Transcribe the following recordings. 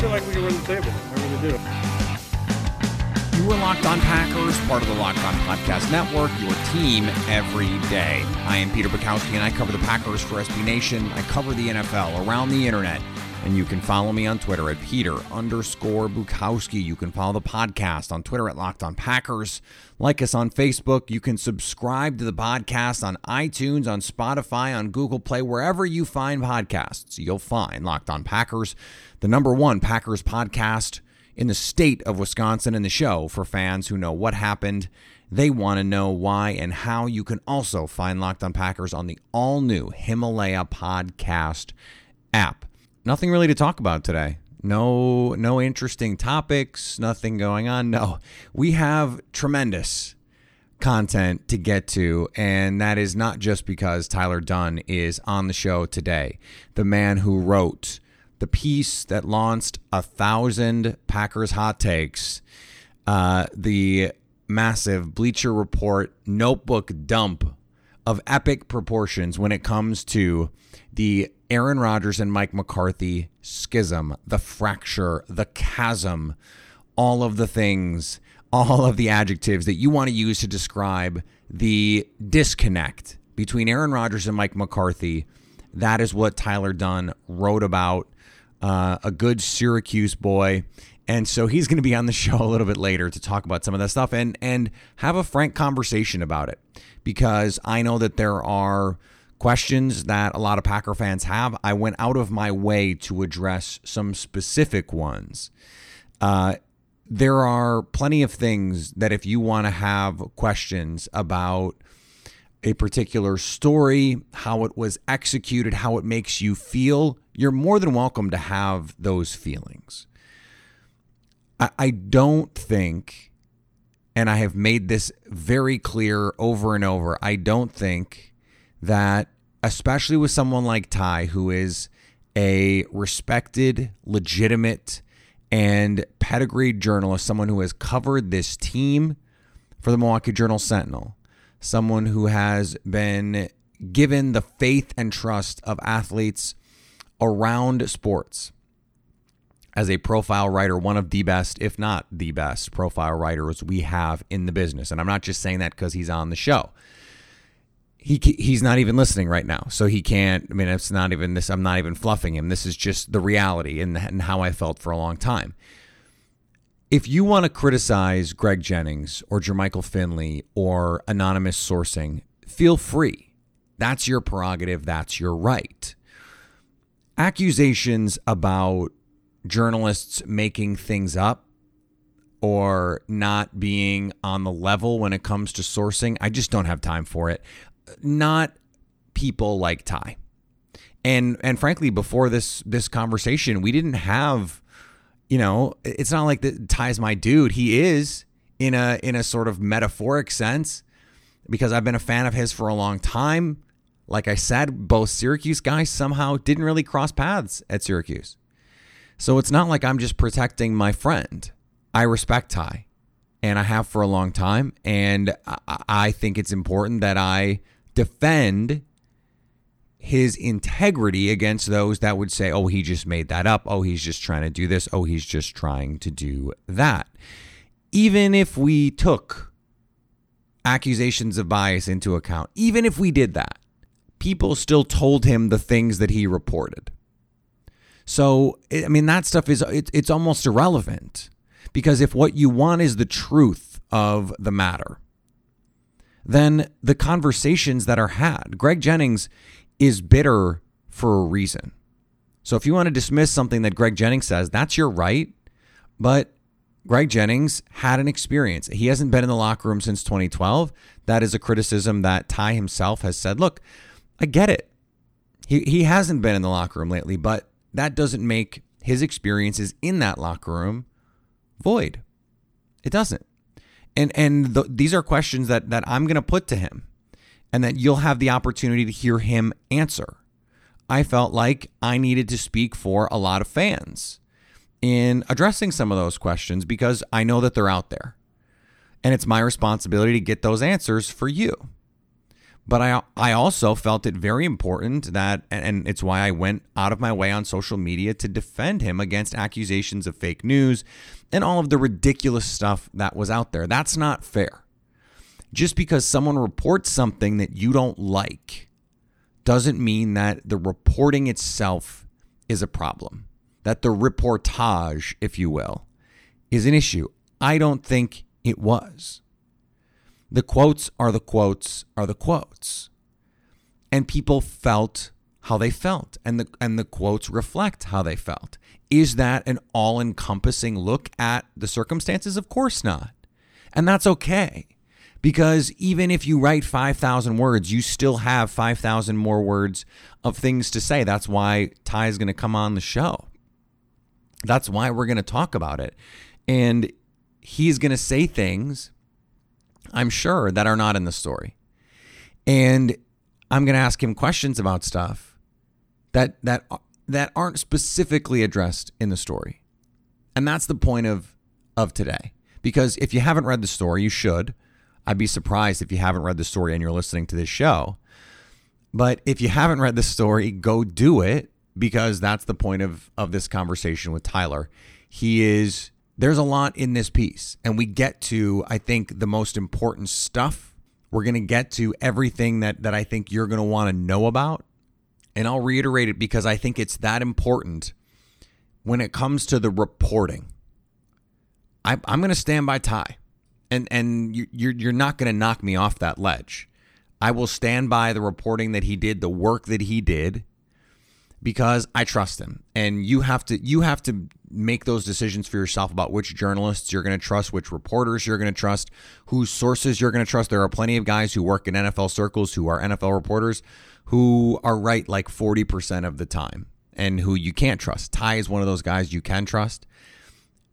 Feel like we can win the table. Do. You are Locked On Packers, part of the Locked On Podcast Network, your team every day. I am Peter Bukowski, and I cover the Packers for SB Nation. I cover the NFL around the internet. And you can follow me on Twitter at Peter underscore Bukowski. You can follow the podcast on Twitter at Locked On Packers. Like us on Facebook. You can subscribe to the podcast on iTunes, on Spotify, on Google Play, wherever you find podcasts. You'll find Locked On Packers, the number one Packers podcast in the state of Wisconsin and the show for fans who know what happened. They want to know why and how. You can also find Locked On Packers on the all new Himalaya podcast app. Nothing really to talk about today. No no interesting topics, nothing going on. No. We have tremendous content to get to and that is not just because Tyler Dunne is on the show today. The man who wrote the piece that launched a thousand Packers hot takes, uh, the massive Bleacher Report notebook dump of epic proportions when it comes to the Aaron Rodgers and Mike McCarthy schism, the fracture, the chasm, all of the things, all of the adjectives that you want to use to describe the disconnect between Aaron Rodgers and Mike McCarthy. That is what Tyler Dunne wrote about. Uh, a good Syracuse boy. And so he's going to be on the show a little bit later to talk about some of that stuff and and have a frank conversation about it because I know that there are questions that a lot of Packer fans have. I went out of my way to address some specific ones. Uh, there are plenty of things that if you want to have questions about a particular story, how it was executed, how it makes you feel, you're more than welcome to have those feelings. I, I don't think, and I have made this very clear over and over, I don't think that, especially with someone like Ty, who is a respected, legitimate, and pedigreed journalist, someone who has covered this team for the Milwaukee Journal Sentinel, someone who has been given the faith and trust of athletes around sports as a profile writer, one of the best, if not the best, profile writers we have in the business. And I'm not just saying that because he's on the show. He he's not even listening right now, so he can't. I mean, it's not even this. I'm not even fluffing him. This is just the reality and, and how I felt for a long time. If you want to criticize Greg Jennings or Jermichael Finley or anonymous sourcing, feel free. That's your prerogative. That's your right. Accusations about journalists making things up or not being on the level when it comes to sourcing, I just don't have time for it. Not people like Ty. And and frankly, before this this conversation, we didn't have, you know, it's not like that Ty's my dude. He is in a in a sort of metaphoric sense because I've been a fan of his for a long time. Like I said, both Syracuse guys somehow didn't really cross paths at Syracuse. So it's not like I'm just protecting my friend. I respect Ty and I have for a long time. And I think it's important that I defend his integrity against those that would say, oh, he just made that up. Oh, he's just trying to do this. Oh, he's just trying to do that. Even if we took accusations of bias into account, even if we did that, people still told him the things that he reported. So, I mean, that stuff is, it, it's almost irrelevant because if what you want is the truth of the matter, then the conversations that are had, Greg Jennings is bitter for a reason. So if you want to dismiss something that Greg Jennings says, that's your right. But Greg Jennings had an experience. He hasn't been in the locker room since 2012. That is a criticism that Ty himself has said. Look, I get it. He he hasn't been in the locker room lately, but that doesn't make his experiences in that locker room void. It doesn't. And and th- these are questions that that I'm going to put to him and that you'll have the opportunity to hear him answer. I felt like I needed to speak for a lot of fans in addressing some of those questions because I know that they're out there. And it's my responsibility to get those answers for you. But I I also felt it very important that and it's why I went out of my way on social media to defend him against accusations of fake news and all of the ridiculous stuff that was out there. That's not fair. Just because someone reports something that you don't like doesn't mean that the reporting itself is a problem. That the reportage, if you will, is an issue. I don't think it was. The quotes are the quotes are the quotes. And people felt how they felt and the and the quotes reflect how they felt. Is that an all-encompassing look at the circumstances? Of course not. And that's okay. Because even if you write 5,000 words, you still have 5,000 more words of things to say. That's why Ty is going to come on the show. That's why we're going to talk about it. And he's going to say things I'm sure, that are not in the story. And I'm going to ask him questions about stuff that that that aren't specifically addressed in the story. And that's the point of of today. Because if you haven't read the story, you should. I'd be surprised if you haven't read the story and you're listening to this show. But if you haven't read the story, go do it because that's the point of of this conversation with Tyler. He is there's a lot in this piece, and we get to, I think, the most important stuff. We're going to get to everything that, that I think you're going to want to know about. And I'll reiterate it because I think it's that important when it comes to the reporting. I, am going to stand by Ty, and and you, you're you're not going to knock me off that ledge. I will stand by the reporting that he did, the work that he did, because I trust him. And you have to you have to make those decisions for yourself about which journalists you're going to trust, which reporters you're going to trust, whose sources you're going to trust. There are plenty of guys who work in NFL circles who are NFL reporters who are right like 40% of the time and who you can't trust. Ty is one of those guys you can trust.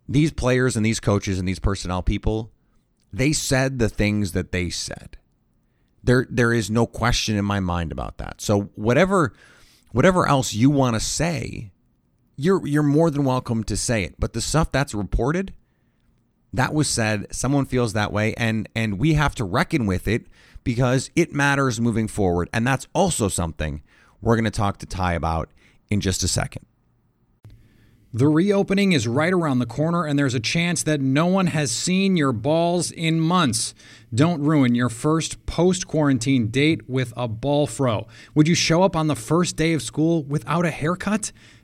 These players and these coaches and these personnel people, they said the things that they said. There there is no question in my mind about that. So whatever whatever else you want to say, you're you're more than welcome to say it. But the stuff that's reported, that was said, someone feels that way and and we have to reckon with it because it matters moving forward. And that's also something we're going to talk to Ty about in just a second. The reopening is right around the corner, and there's a chance that no one has seen your balls in months. Don't ruin your first post quarantine date with a ball fro. Would you show up on the first day of school without a haircut?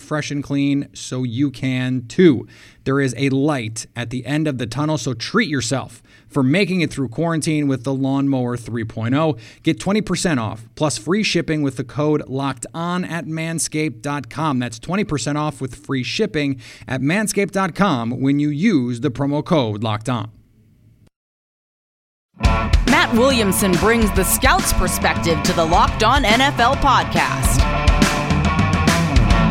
fresh and clean so you can too. There is a light at the end of the tunnel, so treat yourself for making it through quarantine with the Lawnmower 3.0. Get 20% off plus free shipping with the code locked on at manscaped.com. That's 20% off with free shipping at manscaped.com when you use the promo code locked on. Matt Williamson brings the scout's perspective to the Locked On NFL podcast.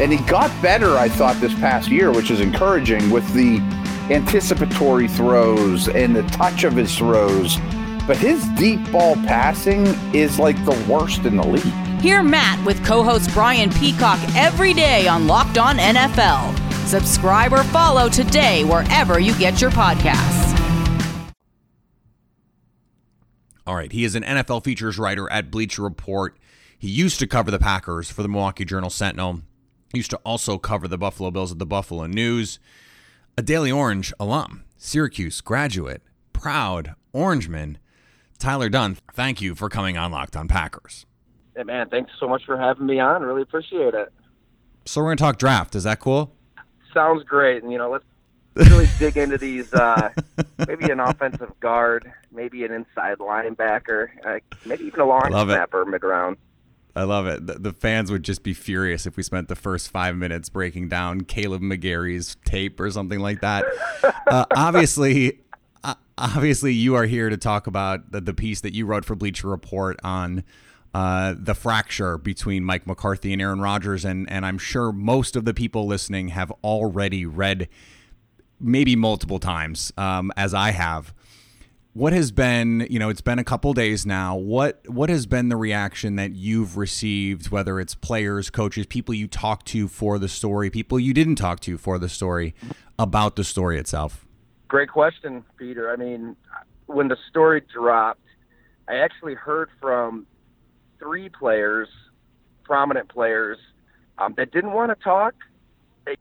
and he got better, I thought, this past year, which is encouraging with the anticipatory throws and the touch of his throws. But his deep ball passing is like the worst in the league. Hear Matt with co host Brian Peacock every day on Locked On NFL. Subscribe or follow today wherever you get your podcasts. All right. He is an NFL features writer at Bleacher Report. He used to cover the Packers for the Milwaukee Journal Sentinel. Used to also cover the Buffalo Bills at the Buffalo News. A Daily Orange alum, Syracuse graduate, proud Orangeman. Tyler Dunne. thank you for coming on Locked on Packers. Hey, man, thanks so much for having me on. Really appreciate it. So we're going to talk draft. Is that cool? Sounds great. And, you know, let's really dig into these. Uh, maybe an offensive guard, maybe an inside linebacker, uh, maybe even a long snapper mid round. I love it. The, the, fans would just be furious if we spent the first five minutes breaking down Kaleb McGary's tape or something like that. Uh, obviously, uh, obviously, you are here to talk about the, the piece that you wrote for Bleacher Report on uh, the fracture between Mike McCarthy and Aaron Rodgers, and and I'm sure most of the people listening have already read, maybe multiple times, um, as I have. What has been, you know, it's been a couple days now. What what has been the reaction that you've received, whether it's players, coaches, people you talked to for the story, people you didn't talk to for the story, about the story itself? Great question, Peter. I mean, when the story dropped, I actually heard from three players, prominent players, um, that didn't want to talk,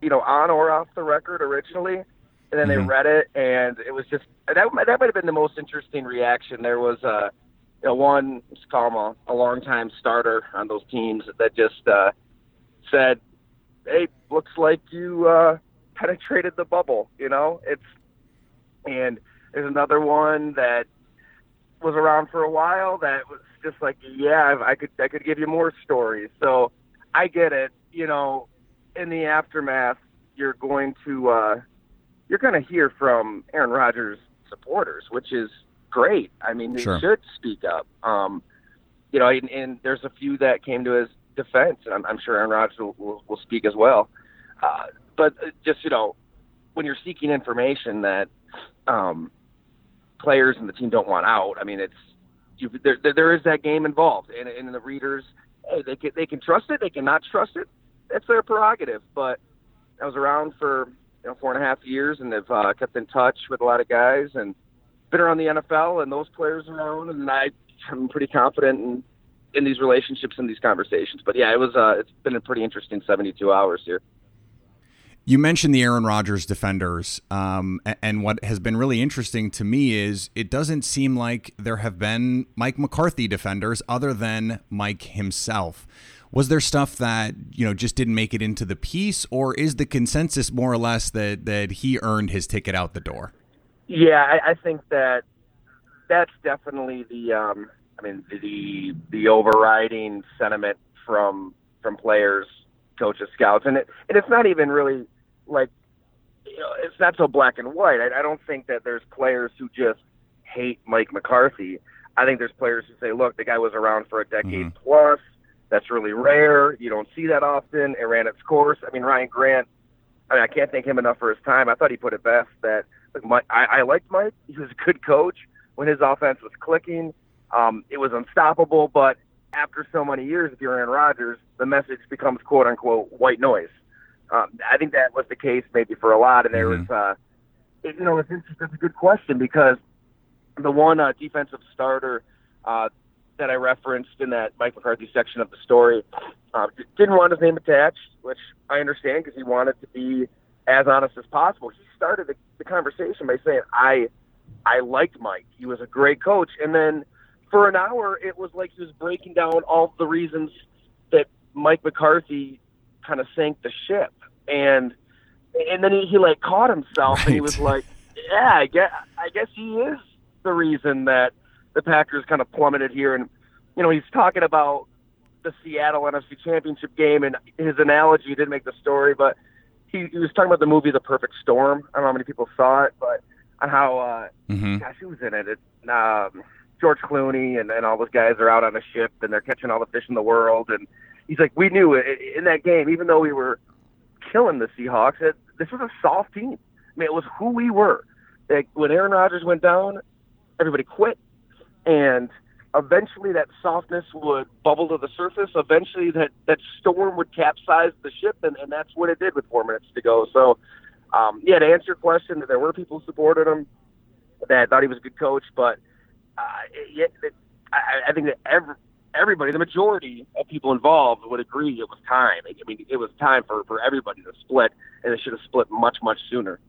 you know, on or off the record originally, and then mm-hmm. they read it, and it was just that that might have been the most interesting reaction. There was a, uh, you know, one, call him a, a longtime starter on those teams that just uh, said, "Hey, looks like you uh, penetrated the bubble." You know, it's and there's another one that was around for a while that was just like, yeah, I could I could give you more stories. So I get it. You know, in the aftermath, you're going to uh, you're going to hear from Aaron Rodgers supporters, which is great. I mean, they sure. should speak up. Um, you know, and, and there's a few that came to his defense, and I'm, I'm sure Aaron Rodgers will, will, will speak as well. Uh, but uh, just you know, when you're seeking information that um, players and the team don't want out, I mean, it's you, there, there is that game involved, and, and the readers, hey, they can they can trust it, they cannot trust it. That's their prerogative. But I was around for you know four and a half years, and they've uh, kept in touch with a lot of guys, and been around the NFL and those players around, and I, I'm pretty confident in in these relationships and these conversations. But yeah, it was uh, it's been a pretty interesting 72 hours here. You mentioned the Aaron Rodgers defenders, um, and what has been really interesting to me is it doesn't seem like there have been Mike McCarthy defenders other than Mike himself. Was there stuff that you know just didn't make it into the piece, or is the consensus more or less that that he earned his ticket out the door? Yeah, I, I think that that's definitely the um, I mean the the overriding sentiment from from players coaches, scouts, and it and it's not even really like you know it's not so black and white. I, I don't think that there's players who just hate Mike McCarthy. I think there's players who say, look, the guy was around for a decade mm-hmm. plus. That's really rare. You don't see that often. It ran its course. I mean, Ryan Grant. I mean, I can't thank him enough for his time. I thought he put it best that like, Mike, I, I liked Mike. He was a good coach when his offense was clicking. Um, it was unstoppable, but after so many years, if you're Aaron Rodgers, the message becomes quote unquote white noise. Um, I think that was the case maybe for a lot, and there mm-hmm. was, uh, it, you know, it's, it's a good question because the one uh, defensive starter uh, that I referenced in that Mike McCarthy section of the story uh, didn't want his name attached, which I understand because he wanted to be as honest as possible. He started the, the conversation by saying, "I, I liked Mike. He was a great coach," and then for an hour, it was like he was breaking down all the reasons that Mike McCarthy kind of sank the ship, and and then he, he like caught himself right. and he was like, "Yeah, I guess I guess he is the reason that the Packers kind of plummeted here." And you know, he's talking about the Seattle NFC Championship game, and his analogy didn't make the story, but he, he was talking about the movie The Perfect Storm. I don't know how many people saw it, but on how uh, Mm-hmm. gosh, who was in it? it um, George Clooney and, and all those guys are out on a ship and they're catching all the fish in the world. And he's like, we knew it in that game, even though we were killing the Seahawks, that this was a soft team. I mean, it was who we were. Like when Aaron Rodgers went down, everybody quit, and eventually that softness would bubble to the surface. Eventually that that storm would capsize the ship, and, and that's what it did with four minutes to go. So, um, yeah, to answer your question, there were people who supported him that thought he was a good coach, but uh, yeah, it, I, I think that every everybody, the majority of people involved would agree it was time. I mean, it was time for, for everybody to split, and they should have split much, much sooner.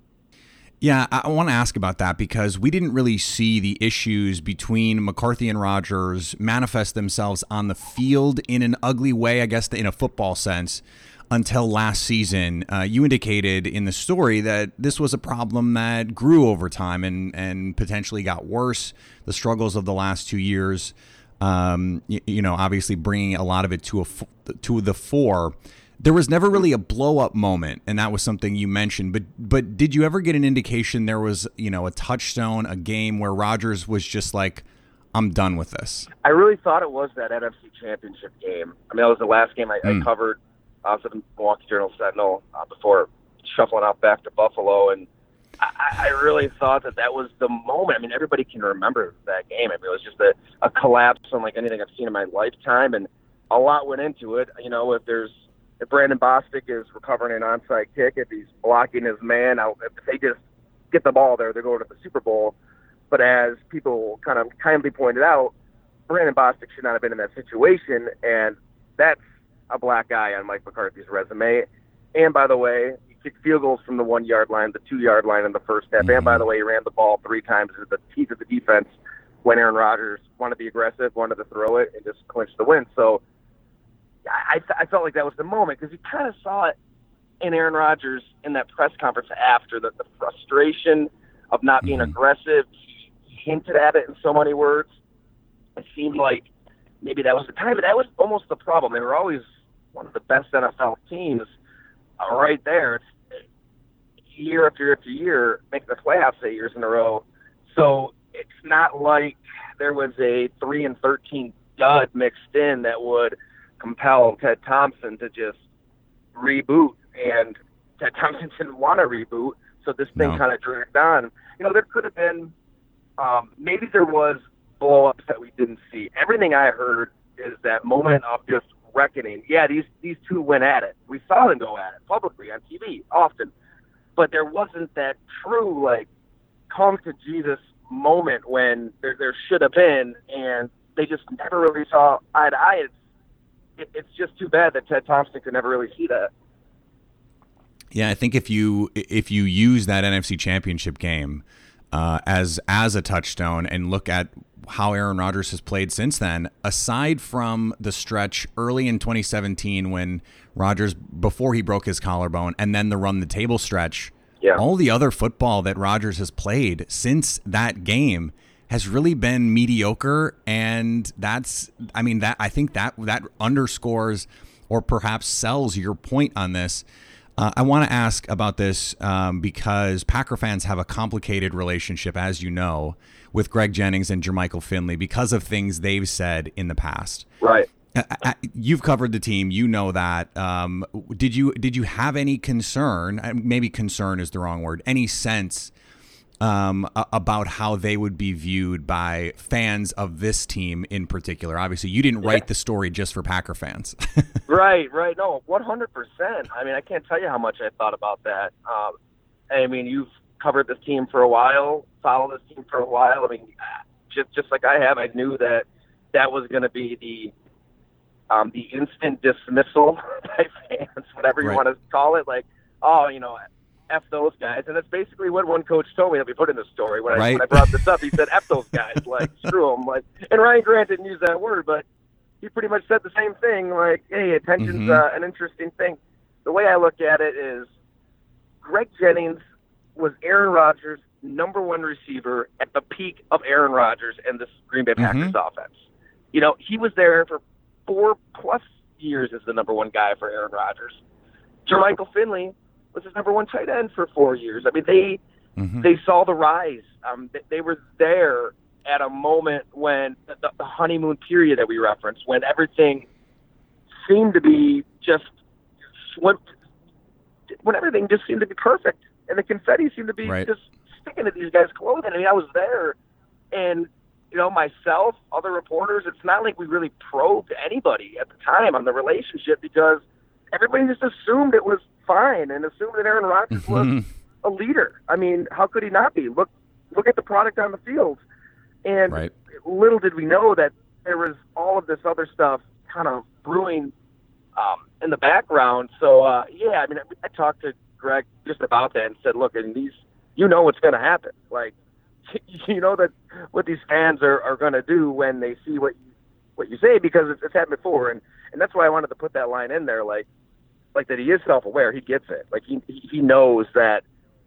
Yeah, I want to ask about that because we didn't really see the issues between McCarthy and Rodgers manifest themselves on the field in an ugly way, I guess, in a football sense, until last season. Uh, you indicated in the story that this was a problem that grew over time and, and potentially got worse. The struggles of the last two years, um, you, you know, obviously bringing a lot of it to a to the fore there was never really a blow up moment and that was something you mentioned but but did you ever get an indication there was you know a touchstone a game where Rodgers was just like I'm done with this I really thought it was that NFC championship game I mean that was the last game I, mm. I covered uh, for the Milwaukee Journal Sentinel uh, before shuffling out back to Buffalo and I, I really thought that that was the moment. I mean, everybody can remember that game. I mean, it was just a, a collapse unlike anything I've seen in my lifetime, and a lot went into it. You know, if there's if Brandon Bostick is recovering an onside kick, if he's blocking his man, if they just get the ball there, they're going to the Super Bowl. But as people kind of kindly pointed out, Brandon Bostick should not have been in that situation, and that's a black eye on Mike McCarthy's resume. And by the way, he kicked field goals from the one yard line, the two yard line in the first half. Mm-hmm. And by the way, he ran the ball three times into the teeth of the defense when Aaron Rodgers wanted to be aggressive, wanted to throw it, and just clinch the win. So I, I felt like that was the moment because you kind of saw it in Aaron Rodgers in that press conference after the, the frustration of not being mm-hmm. aggressive. He hinted at it in so many words. It seemed like maybe that was the time, but that was almost the problem. They were always one of the best NFL teams uh, right there. It's year after year after year, making the playoffs eight years in a row. So it's not like there was a three and thirteen dud mixed in that would – compel Ted Thompson to just reboot, and Ted Thompson didn't want to reboot, so this thing no. kind of dragged on. You know, there could have been, um, maybe there was blow-ups that we didn't see. Everything I heard is that moment of just reckoning. Yeah, these these two went at it. We saw them go at it publicly on TV often, but there wasn't that true like come to Jesus moment when there there should have been, and they just never really saw eye to eye. It's it, it's just too bad that Ted Thompson could never really see that. Yeah, I think if you if you use that NFC Championship game uh, as as a touchstone and look at how Aaron Rodgers has played since then, aside from the stretch early in 2017 when Rodgers before he broke his collarbone, and then the run the table stretch, yeah. all the other football that Rodgers has played since that game has really been mediocre and that's I mean that I think that that underscores or perhaps sells your point on this. Uh, I want to ask about this um, because Packer fans have a complicated relationship, as you know, with Greg Jennings and Jermichael Finley because of things they've said in the past. Right. Uh, uh, you've covered the team. You know that. Um, did you did you have any concern? Maybe concern is the wrong word. Any sense um, about how they would be viewed by fans of this team in particular. Obviously, you didn't write the story just for Packer fans. right, right. No, 100%. I mean, I can't tell you how much I thought about that. Um, I mean, you've covered this team for a while, followed this team for a while. I mean, just just like I have, I knew that that was going to be the um, the instant dismissal by fans, whatever you right. want to call it. Like, oh, you know, F those guys. And that's basically what one coach told me that we put in the story when, right. I, when I brought this up. He said, F those guys. Like, screw them. Like, and Ryan Grant didn't use that word, but he pretty much said the same thing. Like, hey, attention's mm-hmm. uh, an interesting thing. The way I look at it is Greg Jennings was Aaron Rodgers' number one receiver at the peak of Aaron Rodgers and this Green Bay Packers mm-hmm. offense. You know, he was there for four plus years as the number one guy for Aaron Rodgers. Jermichael Finley was his number one tight end for four years. I mean, they mm-hmm. they saw the rise. Um, they, they were there at a moment when the, the honeymoon period that we referenced, when everything seemed to be just when, when everything just seemed to be perfect, and the confetti seemed to be right. just sticking to these guys' clothing. I mean, I was there, and you know, myself, other reporters, it's not like we really probed anybody at the time on the relationship because everybody just assumed it was fine and assumed that Aaron Rodgers was a leader. I mean, how could he not be? Look, look at the product on the field. And right. little did we know that there was all of this other stuff kind of brewing um, in the background. So uh, yeah, I mean, I I talked to Greg just about that and said, look, and these, you know, what's going to happen. Like, you know that what these fans are, are going to do when they see what you, what you say because it's, it's happened before, and and that's why I wanted to put that line in there, like like that he is self aware, he gets it, like he he knows that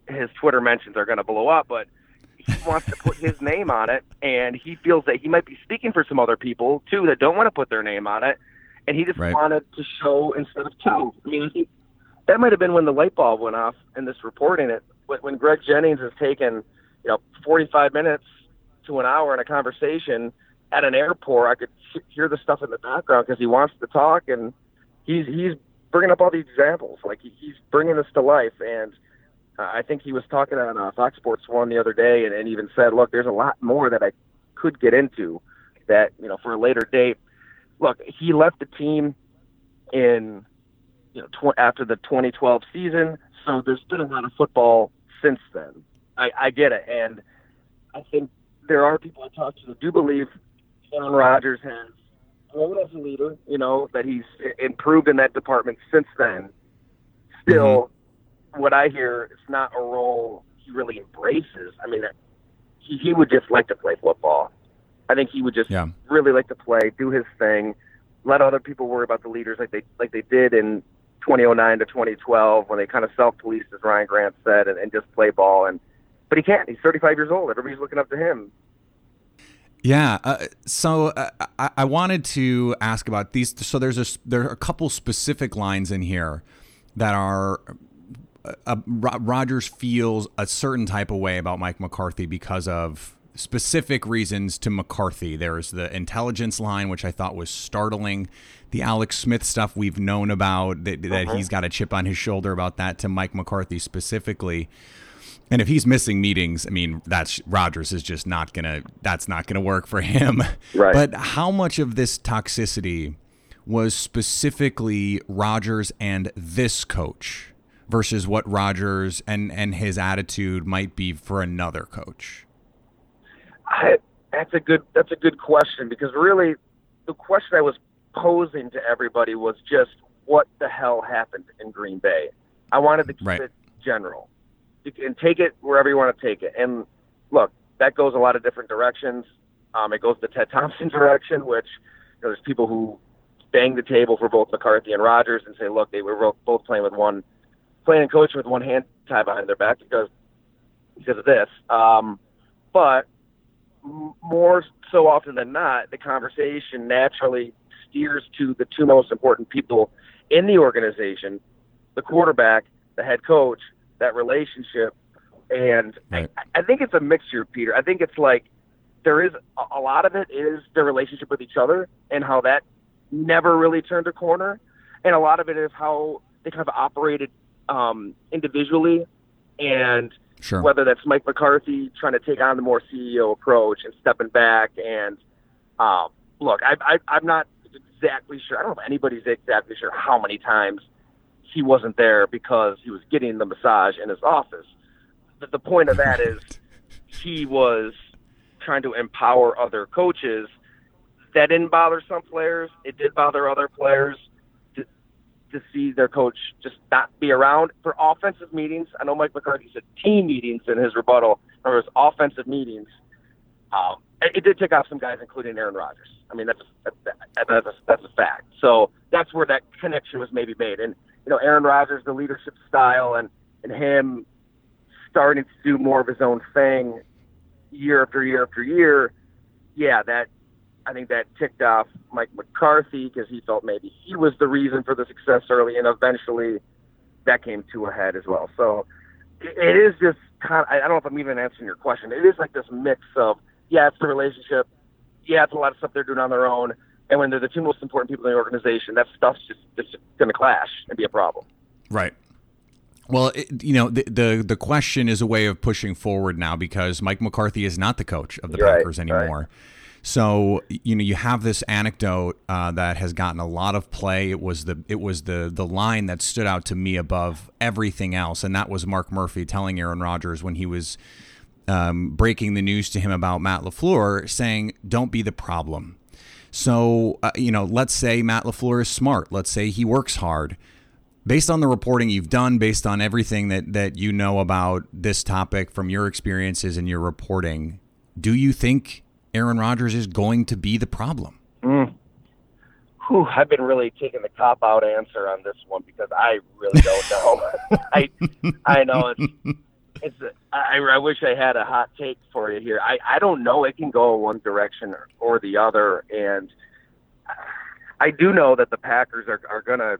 his Twitter mentions are going to blow up, but he wants to put his name on it, and he feels that he might be speaking for some other people too that don't want to put their name on it, and he just right. wanted to show instead of tell. I mean, think that might have been when the light bulb went off in this reporting. It when Greg Jennings has taken, you know, 45 minutes to an hour in a conversation at an airport. I could hear the stuff in the background because he wants to talk, and he's he's bringing up all these examples. Like he, he's bringing this to life, and uh, I think he was talking on uh, Fox Sports One the other day, and, and even said, "Look, there's a lot more that I could get into that you know for a later date." Look, he left the team in you know tw- after the 2012 season, so there's been a lot of football since then. I, I get it, and I think there are people I talk to that do believe Aaron Rodgers has grown as a leader. You know that he's improved in that department since then. Still, mm-hmm. what I hear is not a role he really embraces. I mean, he, he would just like to play football. I think he would just yeah. really like to play, do his thing, let other people worry about the leaders like they like they did in 2009 to 2012 when they kind of self-policed, as Ryan Grant said, and, and just play ball. And but he can't. He's 35 years old. Everybody's looking up to him. Yeah. Uh, so uh, I, I, wanted to ask about these. So there's a there are a couple specific lines in here that are. Uh, uh Rodgers feels a certain type of way about Mike McCarthy because of specific reasons to McCarthy. There's the intelligence line, which I thought was startling. The Alex Smith stuff we've known about that, that uh-huh. he's got a chip on his shoulder about that to Mike McCarthy specifically. And if he's missing meetings, I mean, that's Rodgers is just not gonna. That's not gonna work for him. Right. But how much of this toxicity was specifically Rodgers and this coach versus what Rodgers and and his attitude might be for another coach? I, that's a good. That's a good question because really, the question I was posing to everybody was just what the hell happened in Green Bay. I wanted to keep right. it general and take it wherever you want to take it. And look, that goes a lot of different directions. Um, it goes the Ted Thompson direction, which you know, there's people who bang the table for both McCarthy and Rodgers and say, look, they were both playing with one, playing and coaching with one hand tied behind their back because because of this. Um, but more so often than not, the conversation naturally steers to the two most important people in the organization: the quarterback, the head coach, that relationship. And right. I, I think it's a mixture, Peter. I think it's like there is a, lot of it is their relationship with each other and how that never really turned a corner, and a lot of it is how they kind of operated um, individually, and sure. whether that's Mike McCarthy trying to take on the more CEO approach and stepping back. And um, look, I, I, I'm not exactly sure. I don't know if anybody's exactly sure how many times he wasn't there because he was getting the massage in his office. The, the point of that is he was trying to empower other coaches. That didn't bother some players. It did bother other players to, to see their coach just not be around for offensive meetings. I know Mike McCarthy said team meetings in his rebuttal. There was offensive meetings. Um, it, it did take off some guys, including Aaron Rodgers. I mean, that's a, that's a, that's a fact. So that's where that connection was maybe made. And you know, Aaron Rodgers, the leadership style, and and him starting to do more of his own thing year after year after year. Yeah, that I think that ticked off Mike McCarthy because he felt maybe he was the reason for the success early, and eventually that came to a head as well. So it is just kind of, I don't know if I'm even answering your question. It is like this mix of, yeah, it's the relationship. Yeah, it's a lot of stuff they're doing on their own. And when they're the two most important people in the organization, that stuff's just, just going to clash and be a problem. Right. Well, it, you know, the, the, the question is a way of pushing forward now because Mike McCarthy is not the coach of the Packers anymore. right. So you know, you have this anecdote uh, that has gotten a lot of play. It was the it was the the line that stood out to me above everything else, and that was Mark Murphy telling Aaron Rodgers when he was um, breaking the news to him about Matt LaFleur, saying, "Don't be the problem." So uh, you know, let's say Matt LaFleur is smart. Let's say he works hard. Based on the reporting you've done, based on everything that that you know about this topic from your experiences and your reporting, do you think Aaron Rodgers is going to be the problem? Whew, I've been really taking the cop out answer on this one because I really don't know. I I know it's it's I, I wish I had a hot take for you here. I I don't know. It can go one direction or, or the other, and I do know that the Packers are are gonna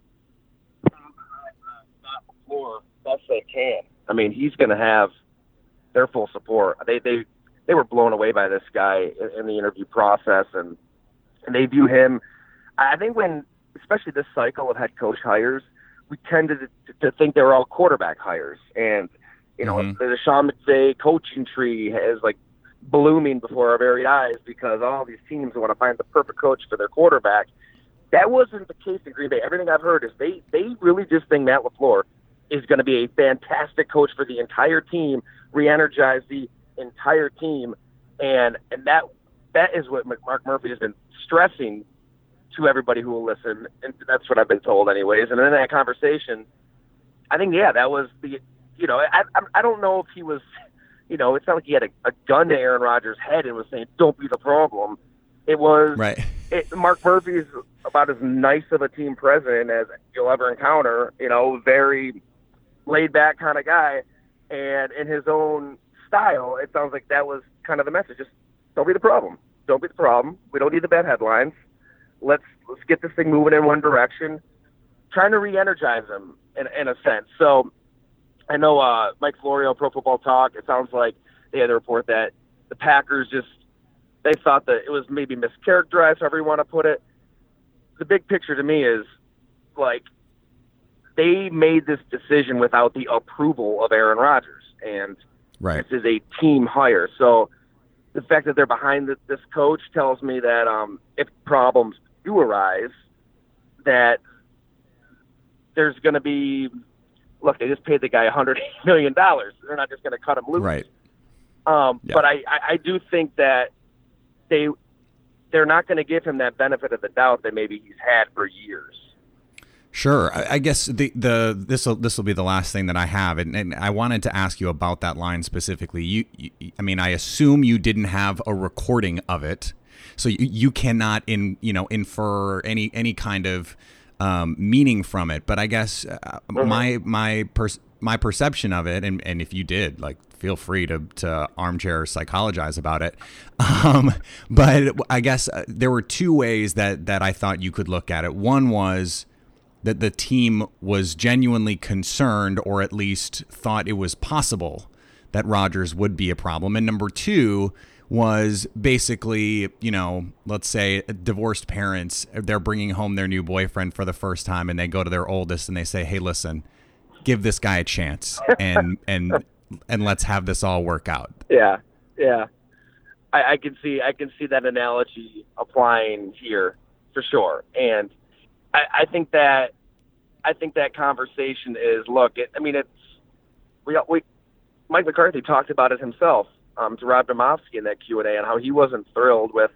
floor best they can. I mean, he's gonna have their full support. They they they were blown away by this guy in, in the interview process, and and they view him. I think when, especially this cycle of head coach hires, we tended to, to think they were all quarterback hires, and you know Mhm. the Sean McVay coaching tree is like blooming before our very eyes because all these teams want to find the perfect coach for their quarterback. That wasn't the case in Green Bay. Everything I've heard is they they really just think Matt LaFleur is going to be a fantastic coach for the entire team, re-energize the entire team, and and that that is what Mark Murphy has been stressing to everybody who will listen, and that's what I've been told, anyways. And in that conversation, I think yeah, that was the you know I I, I don't know if he was you know it's not like he had a, a gun to Aaron Rodgers' head and was saying don't be the problem. It was Right. it, Mark Murphy is about as nice of a team president as you'll ever encounter. You know, very laid back kind of guy, and in his own style, it sounds like that was kind of the message. Just don't be the problem. Don't be the problem. We don't need the bad headlines. Let's let's get this thing moving in one direction. Trying to re-energize them in, in a sense. So I know uh, Mike Florio, Pro Football Talk. It sounds like they had a report that the Packers just they thought that it was maybe mischaracterized, however you want to put it. The big picture to me is like they made this decision without the approval of Aaron Rodgers, and Right. this is a team hire. So the fact that they're behind th- this coach tells me that um, if problems do arise, that there's going to be look. They just paid the guy a hundred million dollars. They're not just going to cut him loose. Right. Um, Yeah. But I, I, I do think that they they're not going to give him that benefit of the doubt that maybe he's had for years. Sure. I, I guess the the this will this will be the last thing that I have, and, and I wanted to ask you about that line specifically. You, you, I mean, I assume you didn't have a recording of it, so you, you cannot in you know infer any any kind of um, meaning from it. But I guess uh, my my pers- my perception of it, and and if you did, like, feel free to to armchair psychologize about it. Um, but I guess uh, there were two ways that that I thought you could look at it. One was that the team was genuinely concerned or at least thought it was possible that Rodgers would be a problem. And number two was basically, you know, let's say divorced parents, they're bringing home their new boyfriend for the first time and they go to their oldest and they say, "Hey, listen, give this guy a chance and and and let's have this all work out." Yeah, yeah. I, I can see I can see that analogy applying here for sure, and I, I think that I think that conversation is look. It, I mean, it's we we Mike McCarthy talked about it himself um, to Rob Demovsky in that Q and A, and how he wasn't thrilled with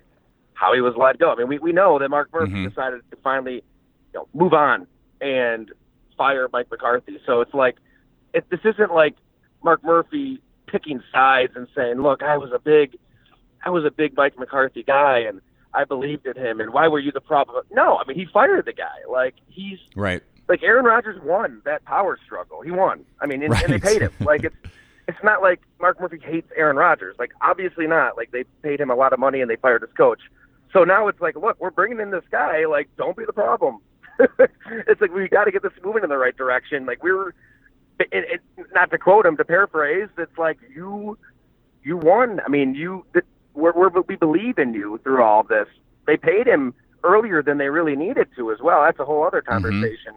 how he was let go. I mean, we we know that Mark Murphy Mhm. decided to finally you know move on and fire Mike McCarthy. So it's like it, this isn't like Mark Murphy picking sides and saying, "Look, I was a big, I was a big Mike McCarthy guy, and I believed in him, and why were you the problem?" No, I mean he fired the guy. Like he's Right. like Aaron Rodgers won that power struggle. He won. I mean, and, and they paid him. Like it's it's not like Mark Murphy hates Aaron Rodgers. Like obviously not. Like they paid him a lot of money and they fired his coach. So now it's like, look, we're bringing in this guy. Like, don't be the problem. it's like we got to get this moving in the right direction. Like we were, it, it, not to quote him, to paraphrase, it's like you you won. I mean, you we're, we're, we believe in you through all this. They paid him earlier than they really needed to as well. That's a whole other Mm-hmm. conversation.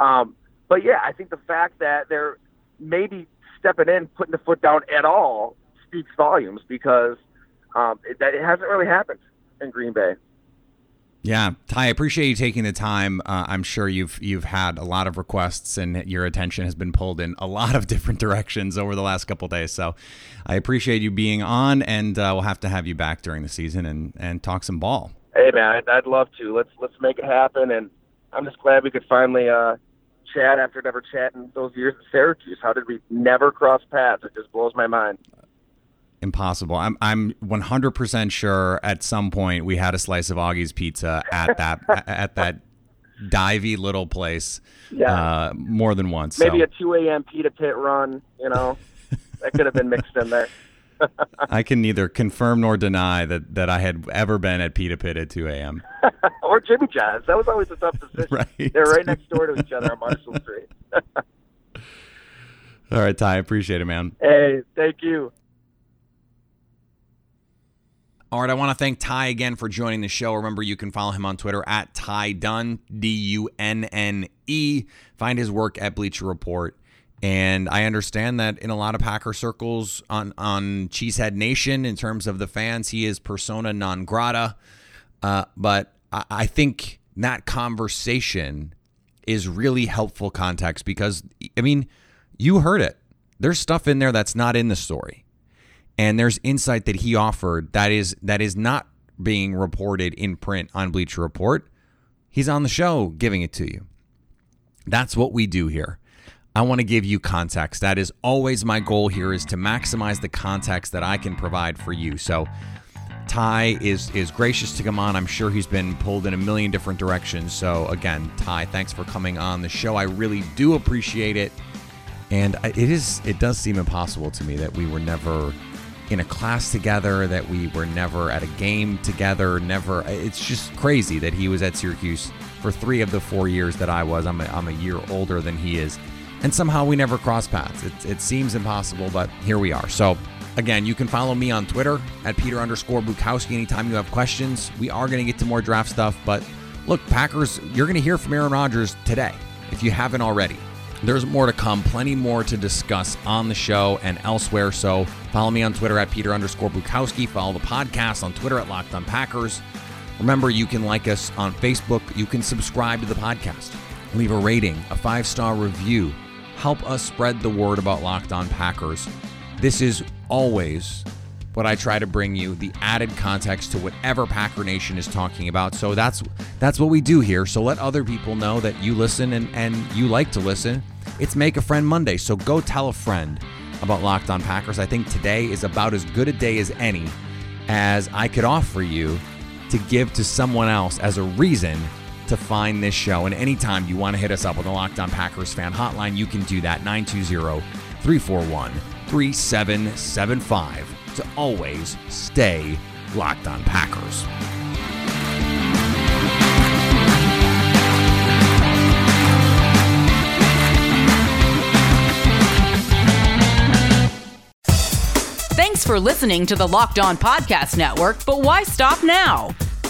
Um, but yeah, I think the fact that they're maybe stepping in, putting the foot down at all, speaks volumes because um, it, that it hasn't really happened in Green Bay. Yeah, Ty, I appreciate you taking the time. Uh, I'm sure you've you've had a lot of requests, and your attention has been pulled in a lot of different directions over the last couple days. So, I appreciate you being on, and uh, we'll have to have you back during the season and and talk some ball. Hey man, I'd, I'd love to. Let's let's make it happen, and I'm just glad we could finally uh, chat after never chatting those years at Syracuse. How did we never cross paths? It just blows my mind. Impossible. I'm I'm 100% sure at some point we had a slice of Augie's pizza at that at that divey little place. Yeah. Uh, more than once. Maybe so. a 2 a.m. pita pit run. You know, that could have been mixed in there. I can neither confirm nor deny that, that I had ever been at Pita Pit at 2 a.m. or Jimmy John's. That was always a tough decision. Right. They're right next door to each other on Marshall Street. All right, Ty, I appreciate it, man. hey, thank you. All right, I want to thank Ty again for joining the show. Remember, you can follow him on Twitter at Ty Dunne, D U N N E. Find his work at Bleacher Report. And I understand that in a lot of Packer circles on, on Cheesehead Nation, in terms of the fans, he is persona non grata. Uh, but I, I think that conversation is really helpful context because, I mean, you heard it. There's stuff in there that's not in the story and there's insight that he offered that is that is not being reported in print on Bleacher Report. He's on the show giving it to you. That's what we do here. I want to give you context. That is always my goal here is to maximize the context that I can provide for you. So Ty is is gracious to come on. I'm sure he's been pulled in a million different directions. So again, Ty, thanks for coming on the show. I really do appreciate it. And it is it does seem impossible to me that we were never in a class together, that we were never at a game together, never it's just crazy that he was at Syracuse for 3 of the 4 years that I was. I'm a, I'm a year older than he is. And somehow we never cross paths. It, it seems impossible, but here we are. So Again, you can follow me on Twitter at Peter underscore Bukowski anytime you have questions. We are going to get to more draft stuff, but look, Packers, you're going to hear from Aaron Rodgers today if you haven't already. There's more to come, plenty more to discuss on the show and elsewhere. So follow me on Twitter at Peter underscore Bukowski. Follow the podcast on Twitter at Locked on Packers. Remember, you can like us on Facebook. You can subscribe to the podcast, leave a rating, a five star review. Help us spread the word about Locked on Packers. This is always what I try to bring you the added context to whatever Packer Nation is talking about. So that's that's what we do here. So let other people know that you listen and, and you like to listen. It's Make a Friend Monday. So go tell a friend about Locked On Packers. I think today is about as good a day as any as I could offer you to give to someone else as a reason to find this show. And anytime you want to hit us up on the Locked On Packers fan hotline, you can do that 920 341 3775 to always stay locked on Packers. Thanks for listening to the Locked On Podcast Network, but why stop now?